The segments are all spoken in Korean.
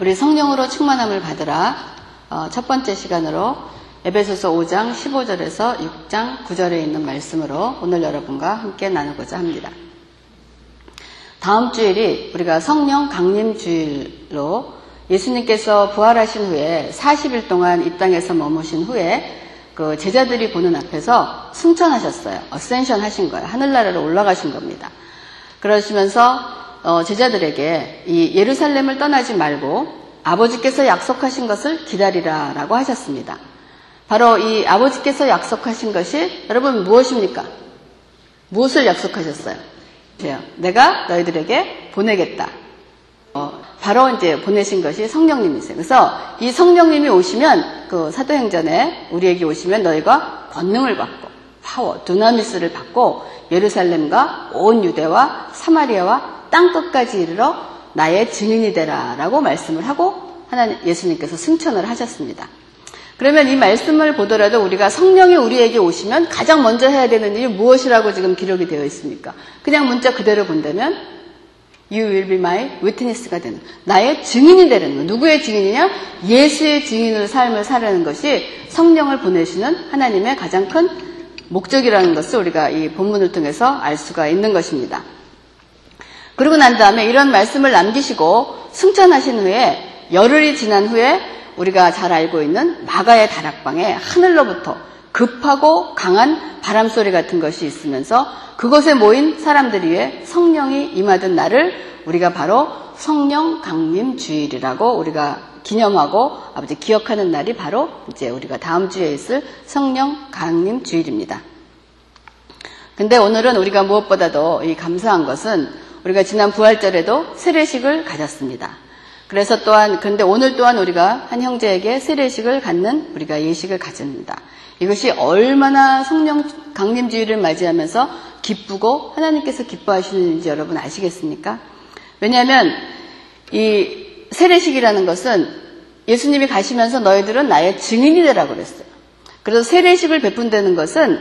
우리 성령으로 충만함을 받으라 어, 첫 번째 시간으로 에베소서 5장 15절에서 6장 9절에 있는 말씀으로 오늘 여러분과 함께 나누고자 합니다. 다음 주일이 우리가 성령 강림 주일로 예수님께서 부활하신 후에 40일 동안 이 땅에서 머무신 후에 그 제자들이 보는 앞에서 승천하셨어요. 어센션 하신 거예요. 하늘나라로 올라가신 겁니다. 그러시면서 어, 제자들에게 이 예루살렘을 떠나지 말고 아버지께서 약속하신 것을 기다리라라고 하셨습니다. 바로 이 아버지께서 약속하신 것이 여러분 무엇입니까? 무엇을 약속하셨어요? 내가 너희들에게 보내겠다. 어, 바로 이제 보내신 것이 성령님이세요. 그래서 이 성령님이 오시면 그 사도행전에 우리에게 오시면 너희가 권능을 받고 파워, 두나미스를 받고 예루살렘과 온 유대와 사마리아와 땅 끝까지 이르러 나의 증인이 되라라고 말씀을 하고 하나님 예수님께서 승천을 하셨습니다. 그러면 이 말씀을 보더라도 우리가 성령이 우리에게 오시면 가장 먼저 해야 되는 일이 무엇이라고 지금 기록이 되어 있습니까? 그냥 문자 그대로 본다면 You will be my witness가 되는 나의 증인이 되는 거. 누구의 증인이냐? 예수의 증인으로 삶을 살아는 것이 성령을 보내시는 하나님의 가장 큰 목적이라는 것을 우리가 이 본문을 통해서 알 수가 있는 것입니다. 그러고 난 다음에 이런 말씀을 남기시고 승천하신 후에 열흘이 지난 후에 우리가 잘 알고 있는 마가의 다락방에 하늘로부터 급하고 강한 바람 소리 같은 것이 있으면서 그곳에 모인 사람들 위해 성령이 임하던 날을 우리가 바로 성령 강림 주일이라고 우리가 기념하고 아버지 기억하는 날이 바로 이제 우리가 다음 주에 있을 성령 강림 주일입니다. 근데 오늘은 우리가 무엇보다도 이 감사한 것은 우리가 지난 부활절에도 세례식을 가졌습니다. 그래서 또한 근데 오늘 또한 우리가 한 형제에게 세례식을 갖는 우리가 예식을 가집니다. 이것이 얼마나 성령 강림주의를 맞이하면서 기쁘고 하나님께서 기뻐하시는지 여러분 아시겠습니까? 왜냐하면 이 세례식이라는 것은 예수님이 가시면서 너희들은 나의 증인이 되라고 그랬어요. 그래서 세례식을 베푼다는 것은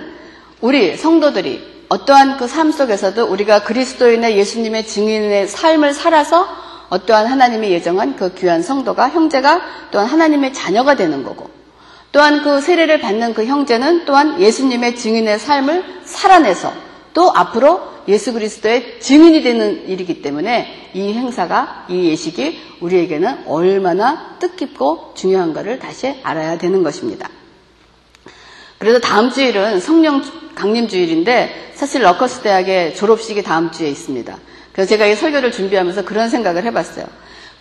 우리 성도들이 어떠한 그 삶 속에서도 우리가 그리스도인의 예수님의 증인의 삶을 살아서 어떠한 하나님이 예정한 그 귀한 성도가 형제가 또한 하나님의 자녀가 되는 거고 또한 그 세례를 받는 그 형제는 또한 예수님의 증인의 삶을 살아내서 또 앞으로 예수 그리스도의 증인이 되는 일이기 때문에 이 행사가 이 예식이 우리에게는 얼마나 뜻깊고 중요한가를 다시 알아야 되는 것입니다. 그래서 다음 주일은 성령 강림 주일인데 사실 러커스 대학의 졸업식이 다음 주에 있습니다. 그래서 제가 이 설교를 준비하면서 그런 생각을 해봤어요.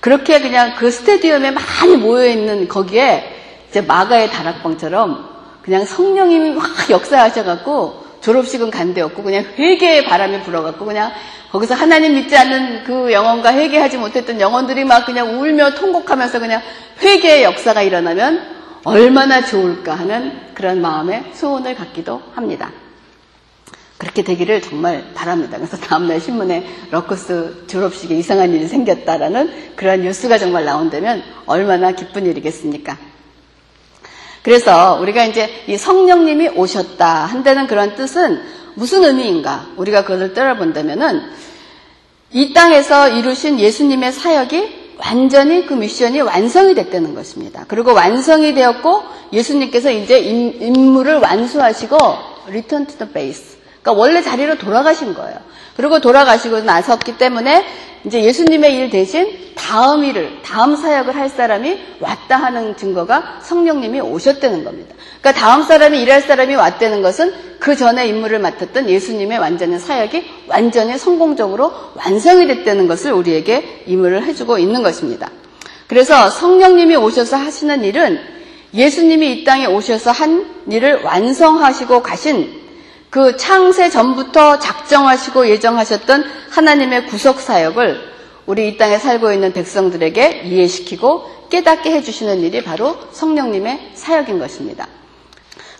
그렇게 그냥 그 스테디움에 많이 모여있는 거기에 이제 마가의 다락방처럼 그냥 성령님이 확 역사하셔갖고 졸업식은 간데없고 그냥 회개의 바람이 불어갖고 그냥 거기서 하나님 믿지 않는 그 영혼과 회개하지 못했던 영혼들이 막 그냥 울며 통곡하면서 그냥 회개의 역사가 일어나면 얼마나 좋을까 하는 그런 마음의 소원을 갖기도 합니다. 그렇게 되기를 정말 바랍니다. 그래서 다음날 신문에 러커스 졸업식에 이상한 일이 생겼다라는 그러한 뉴스가 정말 나온다면 얼마나 기쁜 일이겠습니까? 그래서 우리가 이제 이 성령님이 오셨다 한다는 그런 뜻은 무슨 의미인가? 우리가 그것을 따라본다면은 이 땅에서 이루신 예수님의 사역이 완전히 그 미션이 완성이 됐다는 것입니다. 그리고 완성이 되었고 예수님께서 이제 임무를 완수하시고 return to the base 그러니까 원래 자리로 돌아가신 거예요. 그리고 돌아가시고 나섰기 때문에 이제 예수님의 일 대신 다음 일을, 다음 사역을 할 사람이 왔다 하는 증거가 성령님이 오셨다는 겁니다. 그러니까 다음 사람이 일할 사람이 왔다는 것은 그 전에 임무를 맡았던 예수님의 완전한 사역이 완전히 성공적으로 완성이 됐다는 것을 우리에게 임무를 해주고 있는 것입니다. 그래서 성령님이 오셔서 하시는 일은 예수님이 이 땅에 오셔서 한 일을 완성하시고 가신 그 창세 전부터 작정하시고 예정하셨던 하나님의 구속 사역을 우리 이 땅에 살고 있는 백성들에게 이해시키고 깨닫게 해주시는 일이 바로 성령님의 사역인 것입니다.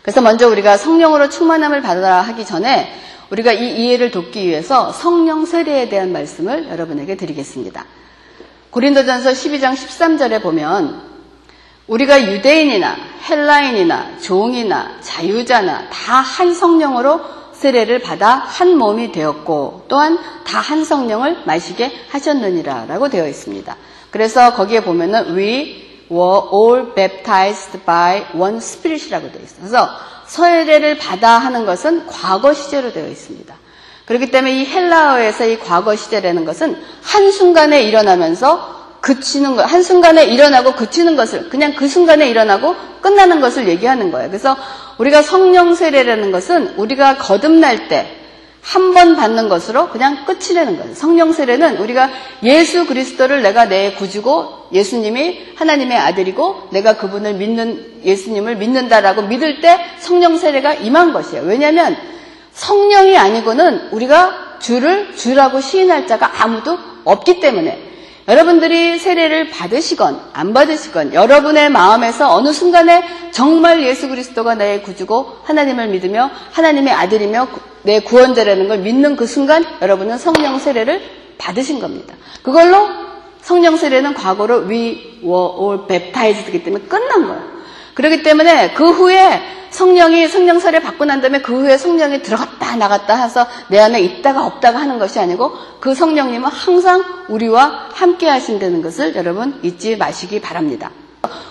그래서 먼저 우리가 성령으로 충만함을 받아라 하기 전에 우리가 이 이해를 돕기 위해서 성령 세례에 대한 말씀을 여러분에게 드리겠습니다. 고린도전서 12장 13절에 보면 우리가 유대인이나 헬라인이나 종이나 자유자나 다 한 성령으로 세례를 받아 한 몸이 되었고 또한 다 한 성령을 마시게 하셨느니라 라고 되어 있습니다. 그래서 거기에 보면은 we were all baptized by one spirit이라고 되어 있어요. 그래서 세례를 받아 하는 것은 과거 시제로 되어 있습니다. 그렇기 때문에 이 헬라어에서 이 과거 시제라는 것은 한순간에 일어나면서 그치는 것, 한순간에 일어나고 그치는 것을, 그냥 그 순간에 일어나고 끝나는 것을 얘기하는 거예요. 그래서 우리가 성령 세례라는 것은 우리가 거듭날 때 한 번 받는 것으로 그냥 끝이 되는 거예요. 성령 세례는 우리가 예수 그리스도를 내가 내 구주고 예수님이 하나님의 아들이고 내가 그분을 믿는 예수님을 믿는다라고 믿을 때 성령 세례가 임한 것이에요. 왜냐하면 성령이 아니고는 우리가 주를 주라고 시인할 자가 아무도 없기 때문에 여러분들이 세례를 받으시건 안 받으시건 여러분의 마음에서 어느 순간에 정말 예수 그리스도가 나의 구주고 하나님을 믿으며 하나님의 아들이며 내 구원자라는 걸 믿는 그 순간 여러분은 성령 세례를 받으신 겁니다. 그걸로 성령 세례는 과거로 we were all baptized이기 때문에 끝난 거예요. 그렇기 때문에 그 후에 성령이 성령 세례 받고 난 다음에 그 후에 성령이 들어갔다 나갔다 해서 내 안에 있다가 없다가 하는 것이 아니고 그 성령님은 항상 우리와 함께 하신다는 것을 여러분 잊지 마시기 바랍니다.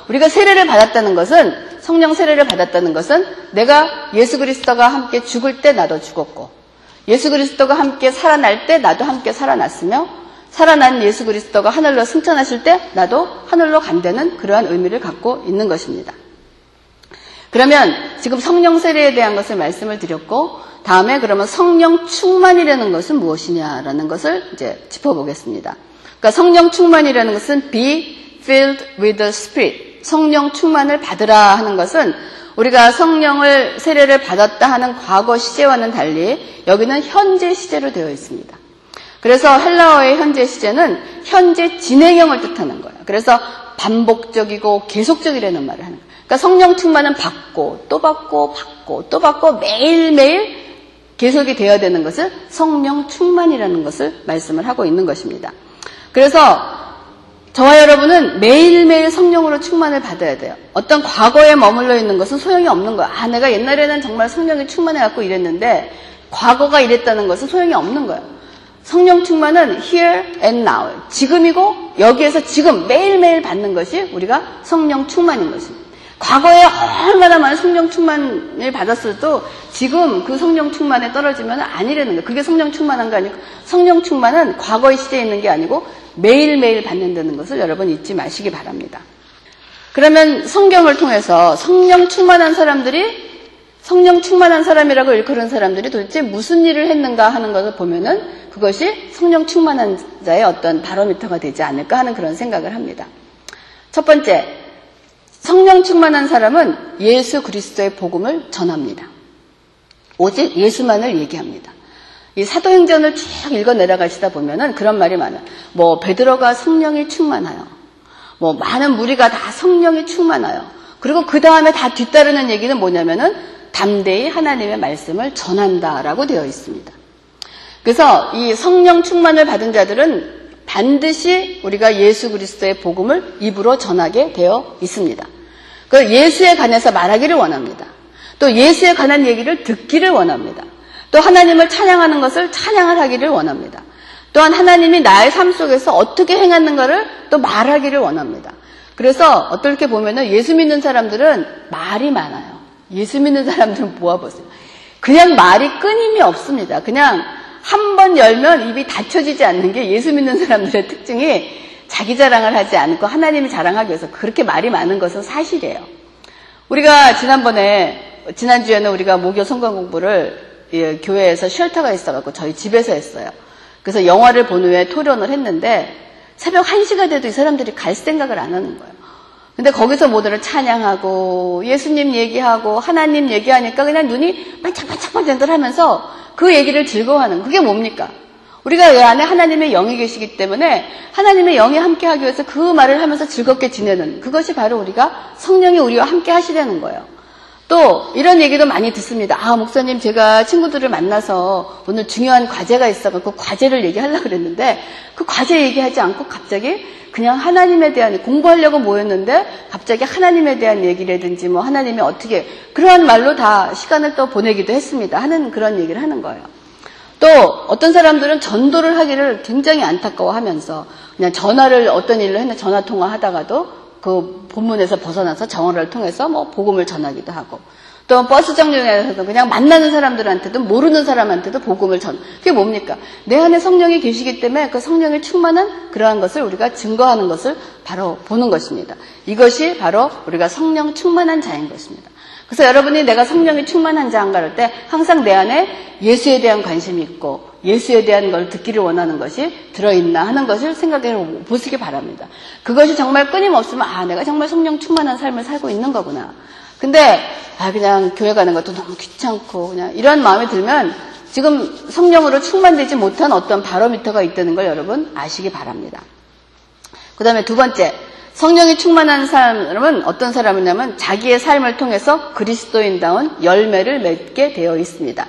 우리가 세례를 받았다는 것은 성령 세례를 받았다는 것은 내가 예수 그리스도가 함께 죽을 때 나도 죽었고 예수 그리스도가 함께 살아날 때 나도 함께 살아났으며 살아난 예수 그리스도가 하늘로 승천하실 때 나도 하늘로 간다는 그러한 의미를 갖고 있는 것입니다. 그러면 지금 성령 세례에 대한 것을 말씀을 드렸고 다음에 그러면 성령 충만이라는 것은 무엇이냐라는 것을 이제 짚어보겠습니다. 그러니까 성령 충만이라는 것은 be filled with the spirit. 성령 충만을 받으라 하는 것은 우리가 성령을 세례를 받았다 하는 과거 시제와는 달리 여기는 현재 시제로 되어 있습니다. 그래서 헬라어의 현재 시제는 현재 진행형을 뜻하는 거예요. 그래서 반복적이고 계속적이라는 말을 하는 거예요. 그러니까 성령 충만은 받고 또 받고 받고 또 받고 매일매일 계속이 되어야 되는 것을 성령 충만이라는 것을 말씀을 하고 있는 것입니다. 그래서 저와 여러분은 매일매일 성령으로 충만을 받아야 돼요. 어떤 과거에 머물러 있는 것은 소용이 없는 거야. 아, 내가 옛날에는 정말 성령이 충만해갖고 이랬는데 과거가 이랬다는 것은 소용이 없는 거예요. 성령 충만은 here and now. 지금이고 여기에서 지금 매일매일 받는 것이 우리가 성령 충만인 것입니다. 과거에 얼마나 많은 성령 충만을 받았어도 지금 그 성령 충만에 떨어지면 아니라는 거예요. 그게 성령 충만한 거 아니고 성령 충만은 과거의 시대에 있는 게 아니고 매일매일 받는다는 것을 여러분 잊지 마시기 바랍니다. 그러면 성경을 통해서 성령 충만한 사람들이 성령 충만한 사람이라고 일컬은 사람들이 도대체 무슨 일을 했는가 하는 것을 보면은 그것이 성령 충만한 자의 어떤 바로미터가 되지 않을까 하는 그런 생각을 합니다. 첫 번째, 성령 충만한 사람은 예수 그리스도의 복음을 전합니다. 오직 예수만을 얘기합니다. 이 사도행전을 쭉 읽어 내려가시다 보면은 그런 말이 많아요. 뭐 베드로가 성령이 충만하여, 뭐 많은 무리가 다 성령이 충만하여. 그리고 그 다음에 다 뒤따르는 얘기는 뭐냐면은 담대히 하나님의 말씀을 전한다라고 되어 있습니다. 그래서 이 성령 충만을 받은 자들은 반드시 우리가 예수 그리스도의 복음을 입으로 전하게 되어 있습니다. 그 예수에 관해서 말하기를 원합니다. 또 예수에 관한 얘기를 듣기를 원합니다. 또 하나님을 찬양하는 것을 찬양을 하기를 원합니다. 또한 하나님이 나의 삶 속에서 어떻게 행하는가를 또 말하기를 원합니다. 그래서 어떻게 보면은 예수 믿는 사람들은 말이 많아요. 예수 믿는 사람들은 모아보세요. 그냥 말이 끊임이 없습니다. 그냥 한 번 열면 입이 닫혀지지 않는 게 예수 믿는 사람들의 특징이 자기 자랑을 하지 않고 하나님이 자랑하기 위해서 그렇게 말이 많은 것은 사실이에요. 우리가 지난번에 지난주에는 우리가 목요 성경 공부를 예, 교회에서 쉘터가 있어갖고 저희 집에서 했어요. 그래서 영화를 본 후에 토론을 했는데 새벽 1시가 돼도 이 사람들이 갈 생각을 안 하는 거예요. 근데 거기서 모두를 찬양하고 예수님 얘기하고 하나님 얘기하니까 그냥 눈이 반짝반짝반짝 하면서 그 얘기를 즐거워하는 그게 뭡니까? 우리가 이 안에 하나님의 영이 계시기 때문에 하나님의 영이 함께 하기 위해서 그 말을 하면서 즐겁게 지내는 그것이 바로 우리가 성령이 우리와 함께 하시려는 거예요. 또 이런 얘기도 많이 듣습니다. 아 목사님 제가 친구들을 만나서 오늘 중요한 과제가 있어갖고 과제를 얘기하려고 그랬는데 그 과제 얘기하지 않고 갑자기 그냥 하나님에 대한 공부하려고 모였는데 갑자기 하나님에 대한 얘기라든지 뭐 하나님이 어떻게 그러한 말로 다 시간을 또 보내기도 했습니다. 하는 그런 얘기를 하는 거예요. 또 어떤 사람들은 전도를 하기를 굉장히 안타까워하면서 그냥 전화를 어떤 일을 했는데 전화 통화하다가도 그 본문에서 벗어나서 정화를 통해서 뭐 복음을 전하기도 하고 또 버스 정류장에서도 그냥 만나는 사람들한테도 모르는 사람한테도 복음을 전. 그게 뭡니까? 내 안에 성령이 계시기 때문에 그 성령이 충만한 그러한 것을 우리가 증거하는 것을 바로 보는 것입니다. 이것이 바로 우리가 성령 충만한 자인 것입니다. 그래서 여러분이 내가 성령이 충만한 자인가 할때 항상 내 안에 예수에 대한 관심이 있고 예수에 대한 걸 듣기를 원하는 것이 들어있나 하는 것을 생각해 보시기 바랍니다. 그것이 정말 끊임없으면 아 내가 정말 성령 충만한 삶을 살고 있는 거구나. 근데 아 그냥 교회 가는 것도 너무 귀찮고 그냥 이런 마음이 들면 지금 성령으로 충만되지 못한 어떤 바로미터가 있다는 걸 여러분 아시기 바랍니다. 그 다음에 두 번째 성령이 충만한 사람은 어떤 사람이냐면 자기의 삶을 통해서 그리스도인다운 열매를 맺게 되어 있습니다.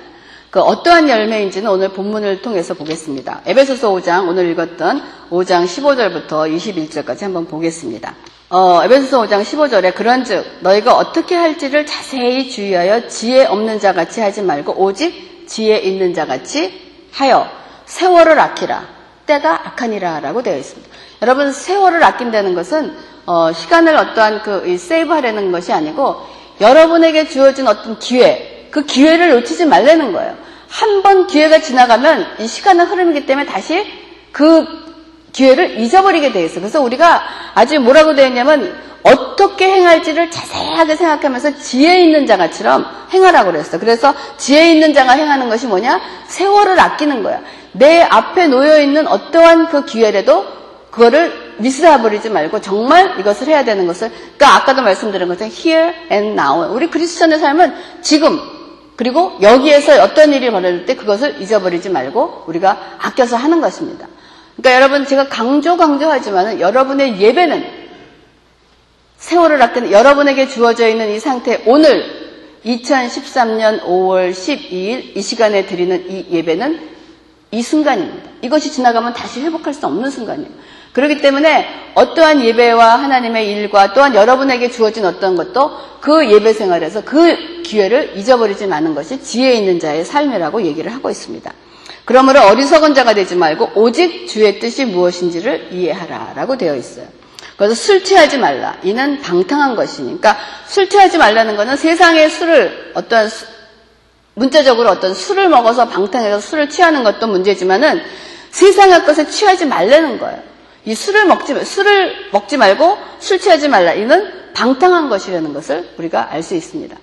그 어떠한 열매인지는 오늘 본문을 통해서 보겠습니다. 에베소서 5장 오늘 읽었던 5장 15절부터 21절까지 한번 보겠습니다. 어, 에베소서 5장 15절에 그런즉 너희가 어떻게 할지를 자세히 주의하여 지혜 없는 자 같이 하지 말고 오직 지혜 있는 자 같이 하여 세월을 아끼라 때가 악하니라라고 되어 있습니다. 여러분 세월을 아낀다는 것은 어, 시간을 어떠한 그 세이브하려는 것이 아니고 여러분에게 주어진 어떤 기회 그 기회를 놓치지 말라는 거예요. 한 번 기회가 지나가면 이 시간은 흐름이기 때문에 다시 그 기회를 잊어버리게 돼 있어. 그래서 우리가 아주 뭐라고 되어 있냐면 어떻게 행할지를 자세하게 생각하면서 지혜 있는 자가처럼 행하라고 그랬어. 그래서 지혜 있는 자가 행하는 것이 뭐냐? 세월을 아끼는 거야. 내 앞에 놓여 있는 어떠한 그 기회라도 그거를 미스해버리지 말고 정말 이것을 해야 되는 것을 그러니까 아까도 말씀드린 것처럼 here and now 우리 크리스천의 삶은 지금 그리고 여기에서 어떤 일이 벌어질 때 그것을 잊어버리지 말고 우리가 아껴서 하는 것입니다. 그러니까 여러분 제가 강조 강조하지만 여러분의 예배는 세월을 아끼는 여러분에게 주어져 있는 이 상태 오늘 2013년 5월 12일 이 시간에 드리는 이 예배는 이 순간입니다. 이것이 지나가면 다시 회복할 수 없는 순간이에요. 그렇기 때문에 어떠한 예배와 하나님의 일과 또한 여러분에게 주어진 어떤 것도 그 예배 생활에서 그 기회를 잊어버리지 않는 것이 지혜 있는 자의 삶이라고 얘기를 하고 있습니다. 그러므로 어리석은 자가 되지 말고 오직 주의 뜻이 무엇인지를 이해하라 라고 되어 있어요. 그래서 술 취하지 말라. 이는 방탕한 것이니까 술 취하지 말라는 것은 세상의 술을 어떤 문자적으로 어떤 술을 먹어서 방탕해서 술을 취하는 것도 문제지만은 세상의 것에 취하지 말라는 거예요. 이 술을 먹지 술을 먹지 말고 술 취하지 말라. 이는 방탕한 것이라는 것을 우리가 알 수 있습니다.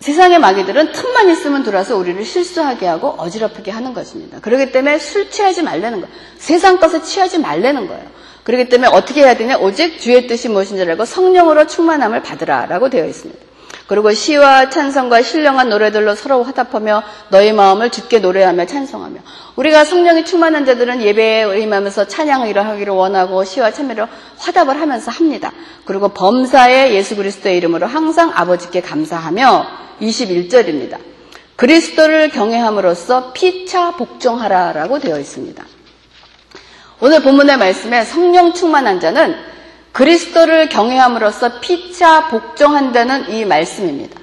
세상의 마귀들은 틈만 있으면 들어와서 우리를 실수하게 하고 어지럽히게 하는 것입니다. 그렇기 때문에 술 취하지 말라는 거예요. 세상 것에 취하지 말라는 거예요. 그렇기 때문에 어떻게 해야 되냐? 오직 주의 뜻이 무엇인지 알고 성령으로 충만함을 받으라 라고 되어 있습니다. 그리고 시와 찬성과 신령한 노래들로 서로 화답하며 너희 마음을 죽게 노래하며 찬송하며 우리가 성령이 충만한 자들은 예배에 임하면서 찬양을 하기를 원하고 시와 참여로 화답을 하면서 합니다. 그리고 범사의 예수 그리스도의 이름으로 항상 아버지께 감사하며 21절입니다. 그리스도를 경외함으로써 피차 복종하라라고 되어 있습니다. 오늘 본문의 말씀에 성령 충만한 자는 그리스도를 경외함으로써 피차 복종한다는 이 말씀입니다.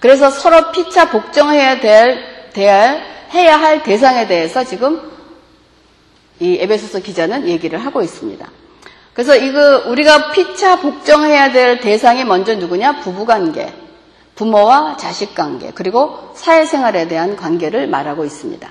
그래서 서로 피차 복종해야 될, 대할, 해야 할 대상에 대해서 지금 이 에베소서 기자는 얘기를 하고 있습니다. 그래서 이거 우리가 피차 복종해야 될 대상이 먼저 누구냐? 부부관계, 부모와 자식 관계, 그리고 사회생활에 대한 관계를 말하고 있습니다.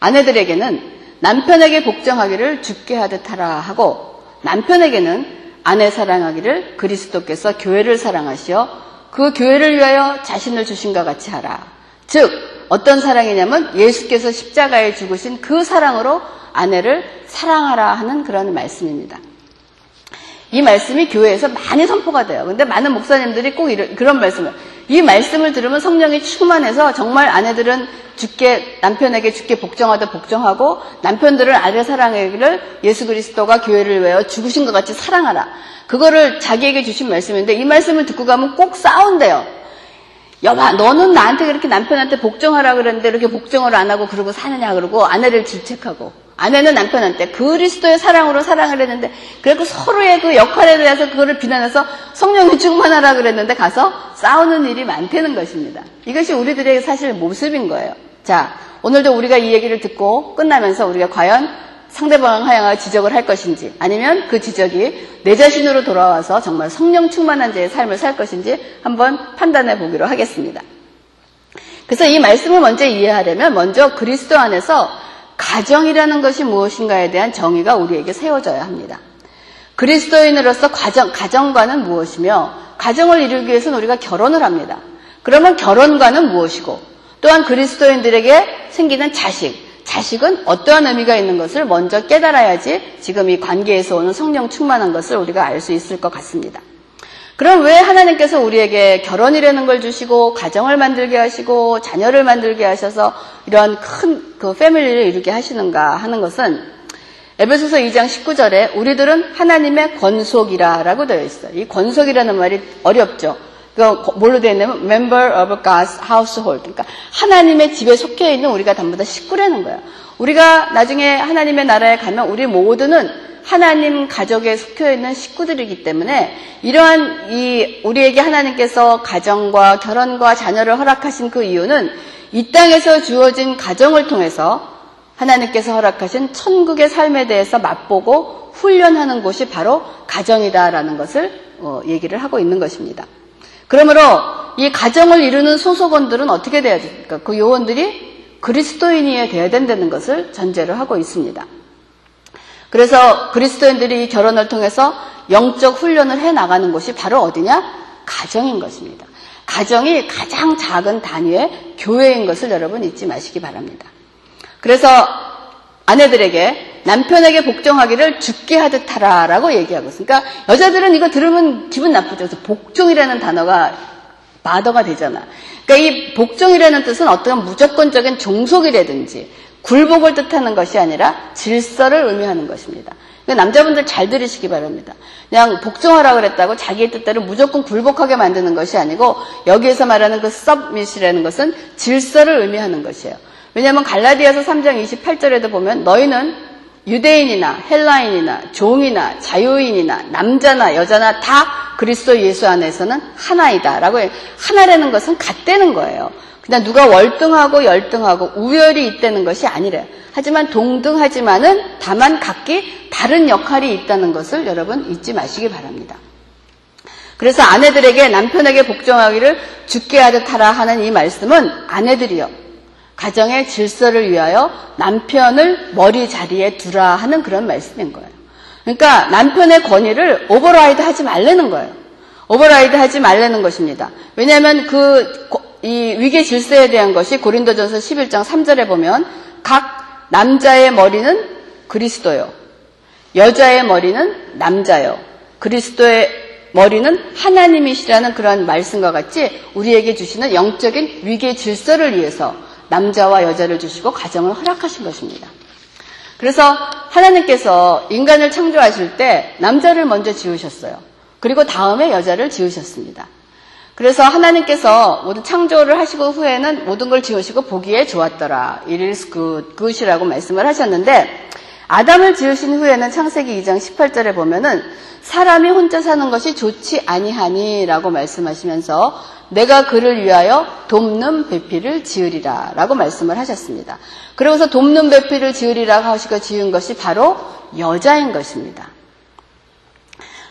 아내들에게는 남편에게 복종하기를 죽게 하듯 하라 하고 남편에게는 아내 사랑하기를 그리스도께서 교회를 사랑하시어 그 교회를 위하여 자신을 주신 것 같이 하라. 즉 어떤 사랑이냐면 예수께서 십자가에 죽으신 그 사랑으로 아내를 사랑하라 하는 그런 말씀입니다. 이 말씀이 교회에서 많이 선포가 돼요. 근데 많은 목사님들이 꼭 이런, 그런 말씀을 이 말씀을 들으면 성령이 충만해서 정말 아내들은 죽게 남편에게 죽게 복종하다 복종하고 남편들은 아내 사랑하기를 예수 그리스도가 교회를 위하여 죽으신 것 같이 사랑하라. 그거를 자기에게 주신 말씀인데 이 말씀을 듣고 가면 꼭 싸운대요. 여봐, 너는 나한테 그렇게 남편한테 복종하라 그랬는데 이렇게 복종을 안 하고 그러고 사느냐 그러고 아내를 질책하고 아내는 남편한테 그리스도의 사랑으로 사랑을 했는데 그리고 서로의 그 역할에 대해서 그거를 비난해서 성령이 충만하라 그랬는데 가서 싸우는 일이 많다는 것입니다. 이것이 우리들의 사실 모습인 거예요. 자, 오늘도 우리가 이 얘기를 듣고 끝나면서 우리가 과연 상대방을 향하여 지적을 할 것인지 아니면 그 지적이 내 자신으로 돌아와서 정말 성령 충만한 자의 삶을 살 것인지 한번 판단해 보기로 하겠습니다. 그래서 이 말씀을 먼저 이해하려면 먼저 그리스도 안에서 가정이라는 것이 무엇인가에 대한 정의가 우리에게 세워져야 합니다. 그리스도인으로서 가정, 가정과는 무엇이며 가정을 이루기 위해서는 우리가 결혼을 합니다. 그러면 결혼과는 무엇이고 또한 그리스도인들에게 생기는 자식, 자식은 어떠한 의미가 있는 것을 먼저 깨달아야지 지금 이 관계에서 오는 성령 충만한 것을 우리가 알 수 있을 것 같습니다. 그럼 왜 하나님께서 우리에게 결혼이라는 걸 주시고 가정을 만들게 하시고 자녀를 만들게 하셔서 이런 큰 그 패밀리를 이루게 하시는가 하는 것은 에베소서 2장 19절에 우리들은 하나님의 권속이라라고 되어 있어요. 이 권속이라는 말이 어렵죠. 그 뭘로 되어 있냐면 member of God's household. 그러니까 하나님의 집에 속해 있는 우리가 전부 다 식구라는 거예요. 우리가 나중에 하나님의 나라에 가면 우리 모두는 하나님 가족에 속해 있는 식구들이기 때문에 이러한 이 우리에게 하나님께서 가정과 결혼과 자녀를 허락하신 그 이유는 이 땅에서 주어진 가정을 통해서 하나님께서 허락하신 천국의 삶에 대해서 맛보고 훈련하는 곳이 바로 가정이다라는 것을 어, 얘기를 하고 있는 것입니다. 그러므로 이 가정을 이루는 소속원들은 어떻게 돼야 됩니까? 그 요원들이 그리스도인이 되어야 된다는 것을 전제로 하고 있습니다. 그래서 그리스도인들이 결혼을 통해서 영적 훈련을 해 나가는 곳이 바로 어디냐? 가정인 것입니다. 가정이 가장 작은 단위의 교회인 것을 여러분 잊지 마시기 바랍니다. 그래서 아내들에게 남편에게 복종하기를 죽게 하듯 하라라고 얘기하고 있어요. 그러니까 여자들은 이거 들으면 기분 나쁘죠. 그래서 복종이라는 단어가 마더가 되잖아. 그러니까 이 복종이라는 뜻은 어떤 무조건적인 종속이라든지 굴복을 뜻하는 것이 아니라 질서를 의미하는 것입니다. 남자분들 잘 들으시기 바랍니다. 그냥 복종하라 그랬다고 자기의 뜻대로 무조건 굴복하게 만드는 것이 아니고 여기에서 말하는 그 서밋이라는 것은 질서를 의미하는 것이에요. 왜냐하면 갈라디아서 3장 28절에도 보면 너희는 유대인이나 헬라인이나 종이나 자유인이나 남자나 여자나 다 그리스도 예수 안에서는 하나이다 라고 해요. 하나라는 것은 같다는 거예요. 그냥 누가 월등하고 열등하고 우열이 있다는 것이 아니래요. 하지만 동등하지만은 다만 각기 다른 역할이 있다는 것을 여러분 잊지 마시기 바랍니다. 그래서 아내들에게 남편에게 복종하기를 죽게 하듯 하라 하는 이 말씀은 아내들이요. 가정의 질서를 위하여 남편을 머리 자리에 두라 하는 그런 말씀인 거예요. 그러니까 남편의 권위를 override 하지 말라는 거예요. override 하지 말라는 것입니다. 왜냐하면 그, 이 위계 질서에 대한 것이 고린도전서 11장 3절에 보면 각 남자의 머리는 그리스도요. 여자의 머리는 남자요. 그리스도의 머리는 하나님이시라는 그런 말씀과 같이 우리에게 주시는 영적인 위계 질서를 위해서 남자와 여자를 주시고 가정을 허락하신 것입니다. 그래서 하나님께서 인간을 창조하실 때 남자를 먼저 지으셨어요. 그리고 다음에 여자를 지으셨습니다. 그래서 하나님께서 모든 창조를 하시고 후에는 모든 걸 지으시고 보기에 좋았더라. It is good, good이라고 말씀을 하셨는데 아담을 지으신 후에는 창세기 2장 18절에 보면은 사람이 혼자 사는 것이 좋지 아니하니라고 말씀하시면서 내가 그를 위하여 돕는 배필을 지으리라 라고 말씀을 하셨습니다. 그러고서 돕는 배필을 지으리라 하시고 지은 것이 바로 여자인 것입니다.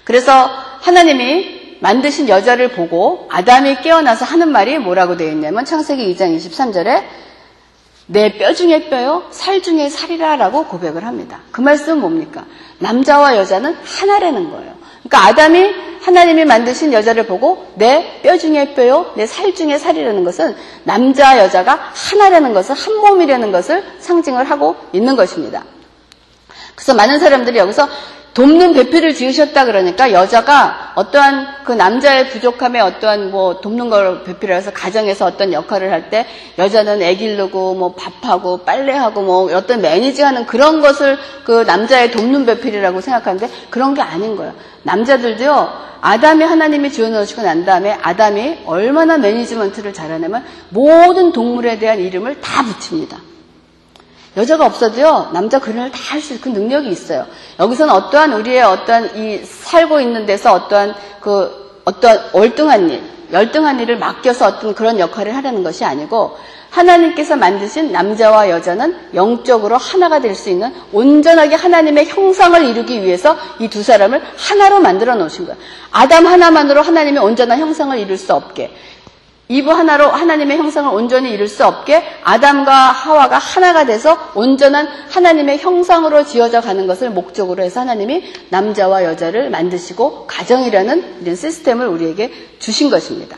그래서 하나님이 만드신 여자를 보고 아담이 깨어나서 하는 말이 뭐라고 되어 있냐면 창세기 2장 23절에 내 뼈 중에 뼈요, 살 중에 살이라 라고 고백을 합니다. 그 말씀은 뭡니까? 남자와 여자는 하나라는 거예요. 그러니까 아담이 하나님이 만드신 여자를 보고 내 뼈 중에 뼈요, 내 살 중에 살이라는 것은 남자 여자가 하나라는 것을 한 몸이라는 것을 상징을 하고 있는 것입니다. 그래서 많은 사람들이 여기서 돕는 배필을 지으셨다 그러니까 여자가 어떠한 그 남자의 부족함에 어떠한 뭐 돕는 걸 배필을 해서 가정에서 어떤 역할을 할 때 여자는 애 기르고 뭐 밥하고 빨래하고 뭐 어떤 매니지하는 그런 것을 그 남자의 돕는 배필이라고 생각하는데 그런 게 아닌 거예요. 남자들도요 아담이 하나님이 지어놓으시고 난 다음에 아담이 얼마나 매니지먼트를 잘하냐면 모든 동물에 대한 이름을 다 붙입니다. 여자가 없어도요, 남자 그림을 다 할 수 있는 그 능력이 있어요. 여기서는 어떠한 우리의 어떠한 이 살고 있는 데서 어떠한 그 어떠한 월등한 일, 열등한 일을 맡겨서 어떤 그런 역할을 하려는 것이 아니고 하나님께서 만드신 남자와 여자는 영적으로 하나가 될 수 있는 온전하게 하나님의 형상을 이루기 위해서 이 두 사람을 하나로 만들어 놓으신 거예요. 아담 하나만으로 하나님의 온전한 형상을 이룰 수 없게 이브 하나로 하나님의 형상을 온전히 이룰 수 없게 아담과 하와가 하나가 돼서 온전한 하나님의 형상으로 지어져 가는 것을 목적으로 해서 하나님이 남자와 여자를 만드시고 가정이라는 이런 시스템을 우리에게 주신 것입니다.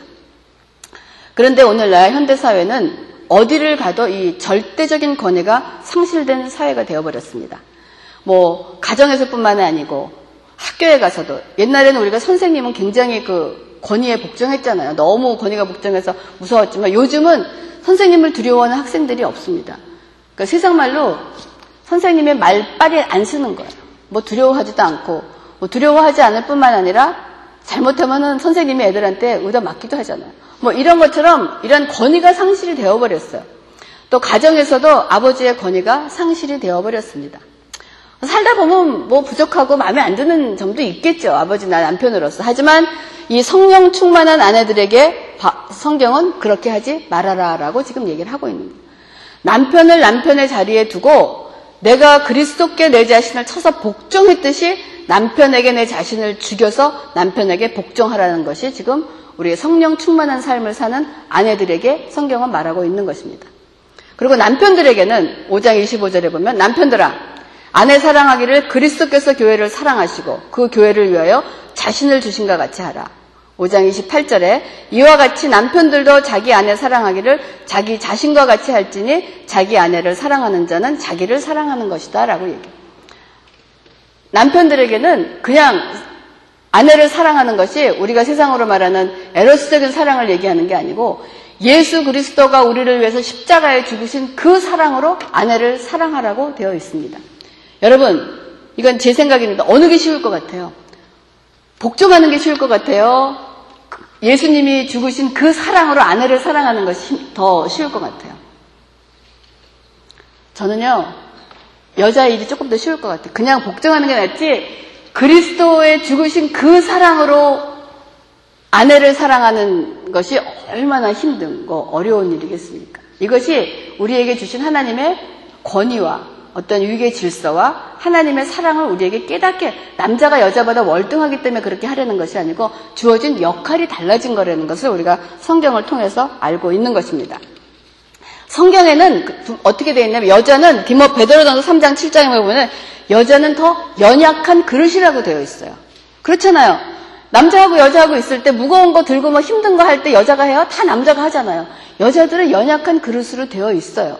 그런데 오늘날 현대 사회는 어디를 가도 이 절대적인 권위가 상실된 사회가 되어버렸습니다. 뭐 가정에서 뿐만 아니고 학교에 가서도 옛날에는 우리가 선생님은 굉장히 그 권위에 복종했잖아요. 너무 권위가 복종해서 무서웠지만 요즘은 선생님을 두려워하는 학생들이 없습니다. 그러니까 세상 말로 선생님의 말빨이 안 쓰는 거예요. 뭐 두려워하지도 않고 뭐 두려워하지 않을 뿐만 아니라 잘못하면은 선생님이 애들한테 의다 맞기도 하잖아요. 뭐 이런 것처럼 이런 권위가 상실이 되어버렸어요. 또 가정에서도 아버지의 권위가 상실이 되어버렸습니다. 살다 보면 뭐 부족하고 마음에 안 드는 점도 있겠죠. 아버지나 남편으로서. 하지만 이 성령 충만한 아내들에게 성경은 그렇게 하지 말아라 라고 지금 얘기를 하고 있는 거예요. 남편을 남편의 자리에 두고 내가 그리스도께 내 자신을 쳐서 복종했듯이 남편에게 내 자신을 죽여서 남편에게 복종하라는 것이 지금 우리의 성령 충만한 삶을 사는 아내들에게 성경은 말하고 있는 것입니다. 그리고 남편들에게는 5장 25절에 보면 남편들아 아내 사랑하기를 그리스도께서 교회를 사랑하시고 그 교회를 위하여 자신을 주신 것 같이 하라. 5장 28절에 이와 같이 남편들도 자기 아내 사랑하기를 자기 자신과 같이 할지니 자기 아내를 사랑하는 자는 자기를 사랑하는 것이다 라고 얘기해요. 남편들에게는 그냥 아내를 사랑하는 것이 우리가 세상으로 말하는 에로스적인 사랑을 얘기하는 게 아니고 예수 그리스도가 우리를 위해서 십자가에 죽으신 그 사랑으로 아내를 사랑하라고 되어 있습니다. 여러분, 이건 제 생각입니다. 어느 게 쉬울 것 같아요? 복종하는 게 쉬울 것 같아요? 예수님이 죽으신 그 사랑으로 아내를 사랑하는 것이 더 쉬울 것 같아요. 저는요, 여자 일이 조금 더 쉬울 것 같아요. 그냥 복종하는 게 낫지, 그리스도의 죽으신 그 사랑으로 아내를 사랑하는 것이 얼마나 힘든 거, 어려운 일이겠습니까? 이것이 우리에게 주신 하나님의 권위와 어떤 유익의 질서와 하나님의 사랑을 우리에게 깨닫게 남자가 여자보다 월등하기 때문에 그렇게 하려는 것이 아니고 주어진 역할이 달라진 거라는 것을 우리가 성경을 통해서 알고 있는 것입니다. 성경에는 그 어떻게 되어 있냐면 여자는 디모 베드로전서 3장 7장에 보면 여자는 더 연약한 그릇이라고 되어 있어요. 그렇잖아요. 남자하고 여자하고 있을 때 무거운 거 들고 뭐 힘든 거 할 때 여자가 해요? 다 남자가 하잖아요. 여자들은 연약한 그릇으로 되어 있어요.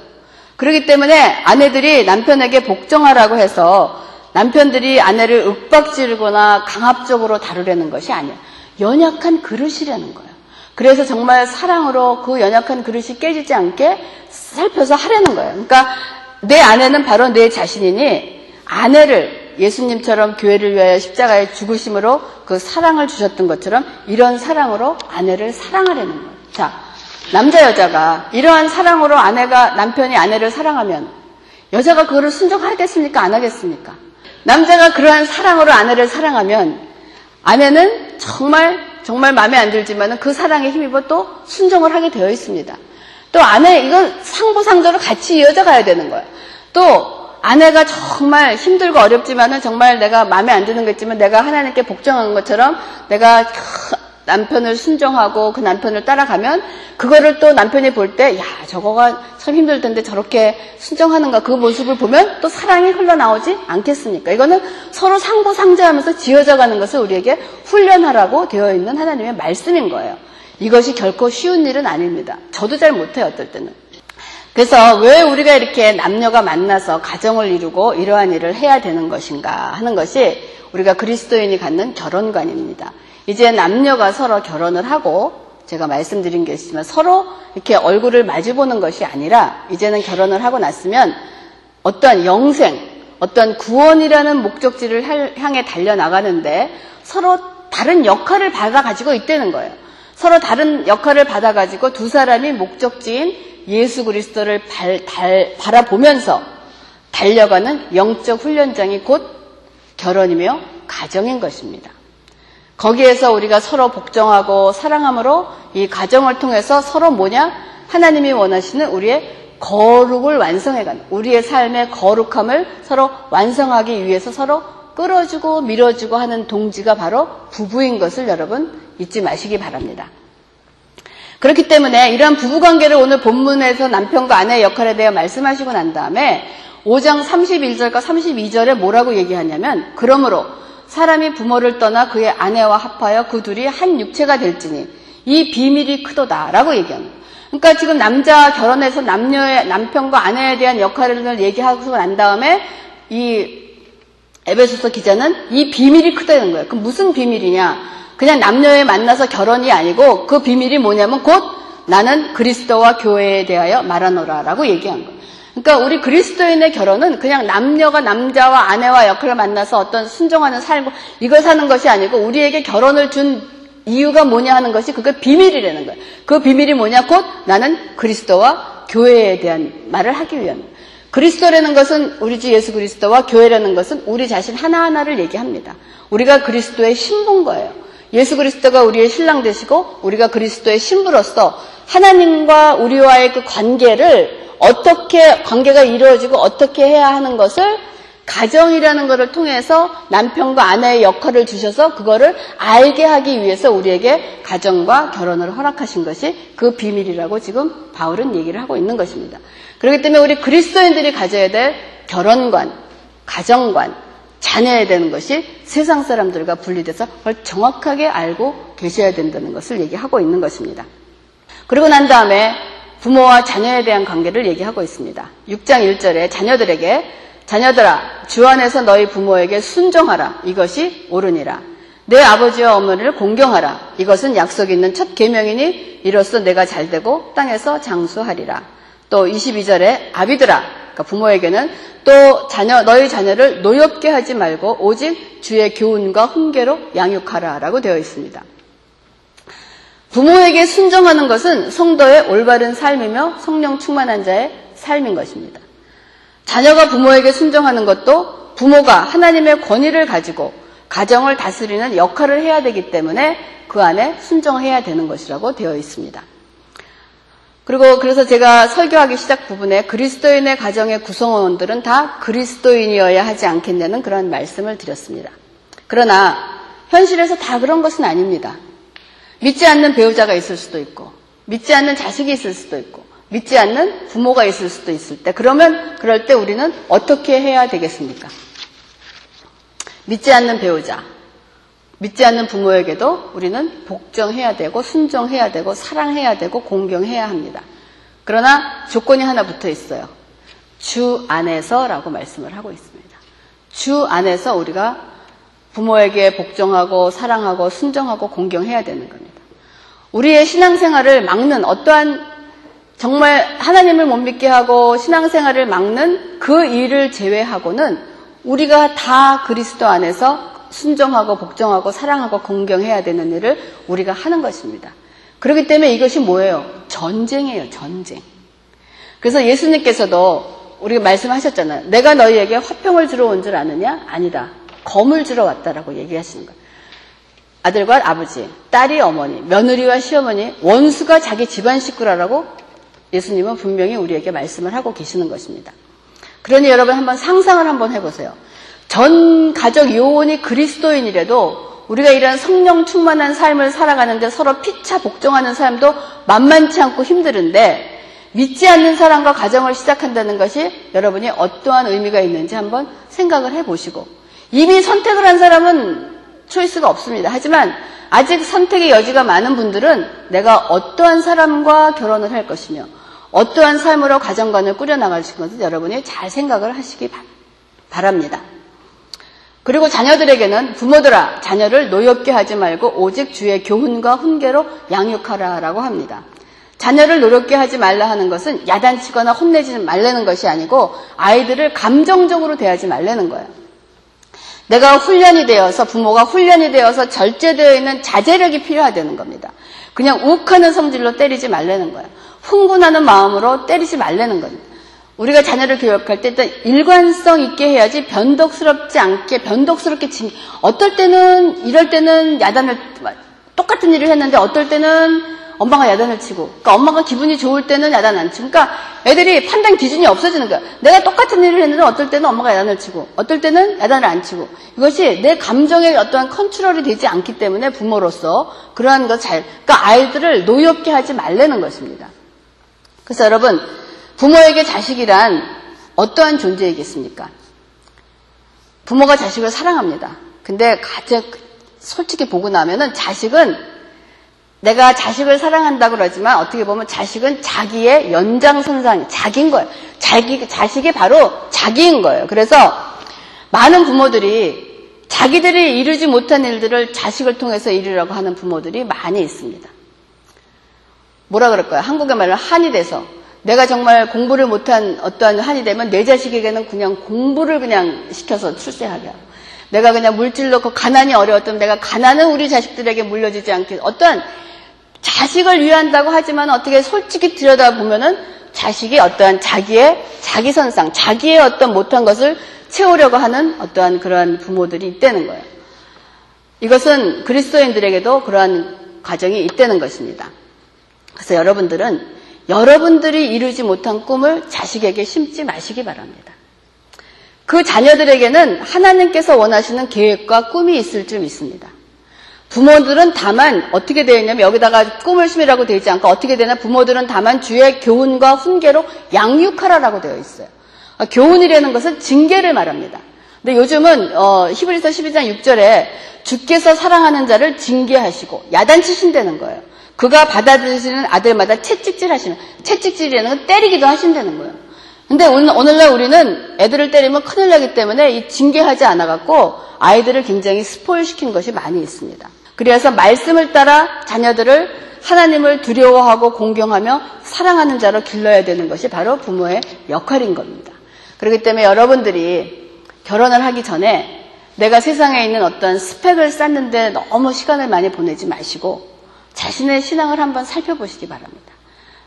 그렇기 때문에 아내들이 남편에게 복종하라고 해서 남편들이 아내를 윽박지르거나 강압적으로 다루려는 것이 아니에요. 연약한 그릇이라는 거예요. 그래서 정말 사랑으로 그 연약한 그릇이 깨지지 않게 살펴서 하려는 거예요. 그러니까 내 아내는 바로 내 자신이니 아내를 예수님처럼 교회를 위하여 십자가에 죽으심으로 그 사랑을 주셨던 것처럼 이런 사랑으로 아내를 사랑하려는 거예요. 자, 남자 여자가 이러한 사랑으로 아내가 남편이 아내를 사랑하면 여자가 그거를 순종하겠습니까? 안 하겠습니까? 남자가 그러한 사랑으로 아내를 사랑하면 아내는 정말 정말 마음에 안 들지만 그 사랑에 힘입어 또 순종을 하게 되어 있습니다. 또 아내 이건 상부상조로 같이 이어져 가야 되는 거예요. 또 아내가 정말 힘들고 어렵지만은 정말 내가 마음에 안 드는 거 있지만 내가 하나님께 복종한 것처럼 내가 남편을 순종하고 그 남편을 따라가면 그거를 또 남편이 볼 때 야 저거가 참 힘들 텐데 저렇게 순종하는가 그 모습을 보면 또 사랑이 흘러나오지 않겠습니까? 이거는 서로 상부상조하면서 지어져 가는 것을 우리에게 훈련하라고 되어 있는 하나님의 말씀인 거예요. 이것이 결코 쉬운 일은 아닙니다. 저도 잘 못해요 어떨 때는. 그래서 왜 우리가 이렇게 남녀가 만나서 가정을 이루고 이러한 일을 해야 되는 것인가 하는 것이 우리가 그리스도인이 갖는 결혼관입니다. 이제 남녀가 서로 결혼을 하고 제가 말씀드린 게 있지만 서로 이렇게 얼굴을 마주보는 것이 아니라 이제는 결혼을 하고 났으면 어떤 영생, 어떤 구원이라는 목적지를 향해 달려나가는데 서로 다른 역할을 받아가지고 있다는 거예요. 서로 다른 역할을 받아가지고 두 사람이 목적지인 예수 그리스도를 발, 달, 바라보면서 달려가는 영적 훈련장이 곧 결혼이며 가정인 것입니다. 거기에서 우리가 서로 복종하고 사랑함으로 이 가정을 통해서 서로 뭐냐? 하나님이 원하시는 우리의 거룩을 완성해가는 우리의 삶의 거룩함을 서로 완성하기 위해서 서로 끌어주고 밀어주고 하는 동지가 바로 부부인 것을 여러분 잊지 마시기 바랍니다. 그렇기 때문에 이러한 부부관계를 오늘 본문에서 남편과 아내의 역할에 대해 말씀하시고 난 다음에 5장 31절과 32절에 뭐라고 얘기하냐면 그러므로 사람이 부모를 떠나 그의 아내와 합하여 그 둘이 한 육체가 될지니 이 비밀이 크도다라고 얘기합니다. 그러니까 지금 남자 결혼해서 남녀의 남편과 아내에 대한 역할을 얘기하고 난 다음에 이 에베소서 기자는 이 비밀이 크다는 거예요. 그럼 무슨 비밀이냐? 그냥 남녀에 만나서 결혼이 아니고 그 비밀이 뭐냐면 곧 나는 그리스도와 교회에 대하여 말하노라라고 얘기한 거예요. 그러니까 우리 그리스도인의 결혼은 그냥 남녀가 남자와 아내와 역할을 만나서 어떤 순종하는 삶, 이걸 사는 것이 아니고 우리에게 결혼을 준 이유가 뭐냐 하는 것이 그게 비밀이라는 거예요. 그 비밀이 뭐냐? 곧 나는 그리스도와 교회에 대한 말을 하기 위한. 그리스도라는 것은 우리 주 예수 그리스도와 교회라는 것은 우리 자신 하나하나를 얘기합니다. 우리가 그리스도의 신부인 거예요. 예수 그리스도가 우리의 신랑 되시고 우리가 그리스도의 신부로서 하나님과 우리와의 그 관계를 어떻게 관계가 이루어지고 어떻게 해야 하는 것을 가정이라는 것을 통해서 남편과 아내의 역할을 주셔서 그거를 알게 하기 위해서 우리에게 가정과 결혼을 허락하신 것이 그 비밀이라고 지금 바울은 얘기를 하고 있는 것입니다. 그렇기 때문에 우리 그리스도인들이 가져야 될 결혼관, 가정관, 자녀야 되는 것이 세상 사람들과 분리돼서 그걸 정확하게 알고 계셔야 된다는 것을 얘기하고 있는 것입니다. 그리고 난 다음에 부모와 자녀에 대한 관계를 얘기하고 있습니다. 6장 1절에 자녀들에게 자녀들아 주 안에서 너희 부모에게 순종하라 이것이 옳으니라 내 아버지와 어머니를 공경하라 이것은 약속 있는 첫 계명이니 이로써 내가 잘되고 땅에서 장수하리라 또 22절에 아비들아 그러니까 부모에게는 또 자녀 너희 자녀를 노엽게 하지 말고 오직 주의 교훈과 훈계로 양육하라라고 되어 있습니다. 부모에게 순종하는 것은 성도의 올바른 삶이며 성령 충만한 자의 삶인 것입니다. 자녀가 부모에게 순종하는 것도 부모가 하나님의 권위를 가지고 가정을 다스리는 역할을 해야 되기 때문에 그 안에 순종해야 되는 것이라고 되어 있습니다. 그리고 그래서 제가 설교하기 시작 부분에 그리스도인의 가정의 구성원들은 다 그리스도인이어야 하지 않겠냐는 그런 말씀을 드렸습니다. 그러나 현실에서 다 그런 것은 아닙니다. 믿지 않는 배우자가 있을 수도 있고, 믿지 않는 자식이 있을 수도 있고, 믿지 않는 부모가 있을 수도 있을 때, 그러면 그럴 때 우리는 어떻게 해야 되겠습니까? 믿지 않는 배우자, 믿지 않는 부모에게도 우리는 복종해야 되고 순종해야 되고 사랑해야 되고 공경해야 합니다. 그러나 조건이 하나 붙어 있어요. 주 안에서라고 말씀을 하고 있습니다. 주 안에서 우리가 부모에게 복종하고 사랑하고 순종하고 공경해야 되는 겁니다. 우리의 신앙생활을 막는 어떠한 정말 하나님을 못 믿게 하고 신앙생활을 막는 그 일을 제외하고는 우리가 다 그리스도 안에서 순종하고 복종하고 사랑하고 공경해야 되는 일을 우리가 하는 것입니다. 그렇기 때문에 이것이 뭐예요? 전쟁이에요, 전쟁. 그래서 예수님께서도 우리가 말씀하셨잖아요. 내가 너희에게 화평을 주러 온 줄 아느냐? 아니다. 검을 주러 왔다라고 얘기하시는 거예요. 아들과 아버지, 딸이 어머니, 며느리와 시어머니, 원수가 자기 집안 식구라라고 예수님은 분명히 우리에게 말씀을 하고 계시는 것입니다. 그러니 여러분 한번 상상을 한번 해보세요. 전 가족 요원이 그리스도인이라도 우리가 이런 성령 충만한 삶을 살아가는데 서로 피차 복종하는 사람도 만만치 않고 힘들은데 믿지 않는 사람과 가정을 시작한다는 것이 여러분이 어떠한 의미가 있는지 한번 생각을 해보시고 이미 선택을 한 사람은 초이스가 없습니다. 하지만 아직 선택의 여지가 많은 분들은 내가 어떠한 사람과 결혼을 할 것이며 어떠한 삶으로 가정관을 꾸려나갈 것인지 여러분이 잘 생각을 하시기 바랍니다. 그리고 자녀들에게는 부모들아 자녀를 노엽게 하지 말고 오직 주의 교훈과 훈계로 양육하라라고 합니다. 자녀를 노엽게 하지 말라 하는 것은 야단치거나 혼내지 말라는 것이 아니고 아이들을 감정적으로 대하지 말라는 거예요. 내가 훈련이 되어서 부모가 훈련이 되어서 절제되어 있는 자제력이 필요하다는 겁니다. 그냥 욱하는 성질로 때리지 말라는 거예요. 흥분하는 마음으로 때리지 말라는 겁니다. 우리가 자녀를 교육할 때 일단 일관성 있게 해야지 변덕스럽지 않게 변덕스럽게 진 어떨 때는 이럴 때는 야단을 똑같은 일을 했는데 어떨 때는 엄마가 야단을 치고, 그러니까 엄마가 기분이 좋을 때는 야단 안 치고, 그러니까 애들이 판단 기준이 없어지는 거야. 내가 똑같은 일을 했는데 어떨 때는 엄마가 야단을 치고, 어떨 때는 야단을 안 치고, 이것이 내 감정의 어떠한 컨트롤이 되지 않기 때문에 부모로서 그러한 것 잘, 그러니까 아이들을 노엽게 하지 말라는 것입니다. 그래서 여러분, 부모에게 자식이란 어떠한 존재이겠습니까? 부모가 자식을 사랑합니다. 근데 가장 솔직히 보고 나면은 자식은 내가 자식을 사랑한다고 그러지만 어떻게 보면 자식은 자기의 연장선상, 자기인 거예요. 자기, 자식이 바로 자기인 거예요. 그래서 많은 부모들이 자기들이 이루지 못한 일들을 자식을 통해서 이루려고 하는 부모들이 많이 있습니다. 뭐라 그럴까요? 한국의 말로 한이 돼서 내가 정말 공부를 못한 어떠한 한이 되면 내 자식에게는 그냥 공부를 그냥 시켜서 출세하게 하고 내가 그냥 물질로 그 가난이 어려웠던 내가 가난은 우리 자식들에게 물려주지 않게 어떠한 자식을 위한다고 하지만 어떻게 솔직히 들여다보면은 자식이 어떠한 자기의 자기 선상, 자기의 어떤 못한 것을 채우려고 하는 어떠한 그러한 부모들이 있다는 거예요. 이것은 그리스도인들에게도 그러한 과정이 있다는 것입니다. 그래서 여러분들은 여러분들이 이루지 못한 꿈을 자식에게 심지 마시기 바랍니다. 그 자녀들에게는 하나님께서 원하시는 계획과 꿈이 있을 줄 믿습니다. 부모들은 다만 어떻게 되어 있냐면 여기다가 꿈을 심으라고 되어 있지 않고 어떻게 되나 부모들은 다만 주의 교훈과 훈계로 양육하라라고 되어 있어요. 아, 교훈이라는 것은 징계를 말합니다. 근데 요즘은 어, 히브리서 12장 6절에 주께서 사랑하는 자를 징계하시고 야단치신다는 거예요. 그가 받아들이시는 아들마다 채찍질 하시는 채찍질이라는 건 때리기도 하신다는 거예요. 근데 오늘 날 우리는 애들을 때리면 큰일 나기 때문에 이 징계하지 않아갖고 아이들을 굉장히 스포일시킨 것이 많이 있습니다. 그래서 말씀을 따라 자녀들을 하나님을 두려워하고 공경하며 사랑하는 자로 길러야 되는 것이 바로 부모의 역할인 겁니다. 그렇기 때문에 여러분들이 결혼을 하기 전에 내가 세상에 있는 어떤 스펙을 쌓는데 너무 시간을 많이 보내지 마시고 자신의 신앙을 한번 살펴보시기 바랍니다.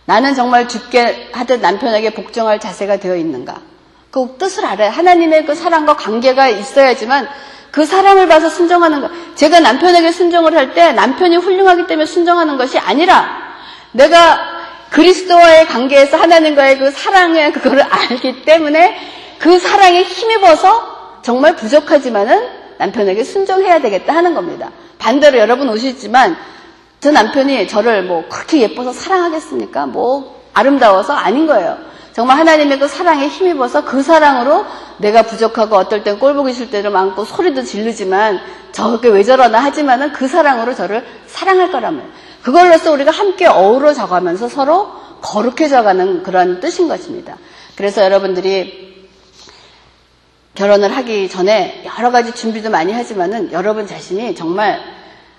나는 정말 죽게 하듯 남편에게 복종할 자세가 되어 있는가? 그 뜻을 알아요. 하나님의 그 사랑과 관계가 있어야지만 그 사랑을 봐서 순종하는 것. 제가 남편에게 순종을 할 때 남편이 훌륭하기 때문에 순종하는 것이 아니라 내가 그리스도와의 관계에서 하나님과의 그 사랑의 그거를 알기 때문에 그 사랑에 힘입어서 정말 부족하지만은 남편에게 순종해야 되겠다 하는 겁니다. 반대로 여러분 오시지만 저 남편이 저를 뭐 그렇게 예뻐서 사랑하겠습니까? 뭐 아름다워서 아닌 거예요. 정말 하나님의 그 사랑에 힘입어서 그 사랑으로 내가 부족하고 어떨 땐 꼴보기 싫을 때도 많고 소리도 지르지만 저게 왜 저러나 하지만은 그 사랑으로 저를 사랑할 거라면 그걸로써 우리가 함께 어우러져 가면서 서로 거룩해져 가는 그런 뜻인 것입니다. 그래서 여러분들이 결혼을 하기 전에 여러 가지 준비도 많이 하지만은 여러분 자신이 정말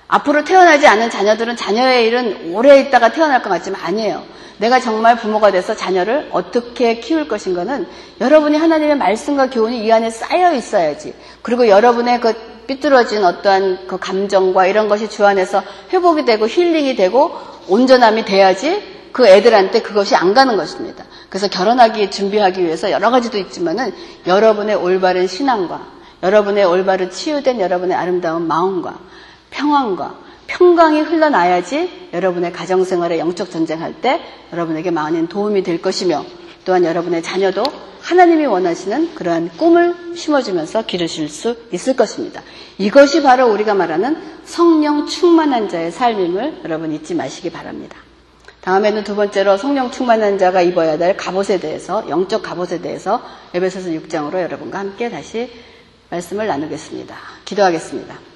앞으로 태어나지 않은 자녀들은 자녀의 일은 오래 있다가 태어날 것 같지만 아니에요. 내가 정말 부모가 돼서 자녀를 어떻게 키울 것인가는 여러분이 하나님의 말씀과 교훈이 이 안에 쌓여 있어야지. 그리고 여러분의 그 삐뚤어진 어떠한 그 감정과 이런 것이 주 안에서 회복이 되고 힐링이 되고 온전함이 돼야지 그 애들한테 그것이 안 가는 것입니다. 그래서 결혼하기 준비하기 위해서 여러 가지도 있지만은 여러분의 올바른 신앙과 여러분의 올바른 치유된 여러분의 아름다운 마음과 평안과 평강이 흘러나야지 여러분의 가정생활에 영적 전쟁할 때 여러분에게 많은 도움이 될 것이며 또한 여러분의 자녀도 하나님이 원하시는 그러한 꿈을 심어주면서 기르실 수 있을 것입니다. 이것이 바로 우리가 말하는 성령 충만한 자의 삶임을 여러분 잊지 마시기 바랍니다. 다음에는 두 번째로 성령 충만한 자가 입어야 될 갑옷에 대해서 영적 갑옷에 대해서 에베소서 6장으로 여러분과 함께 다시 말씀을 나누겠습니다. 기도하겠습니다.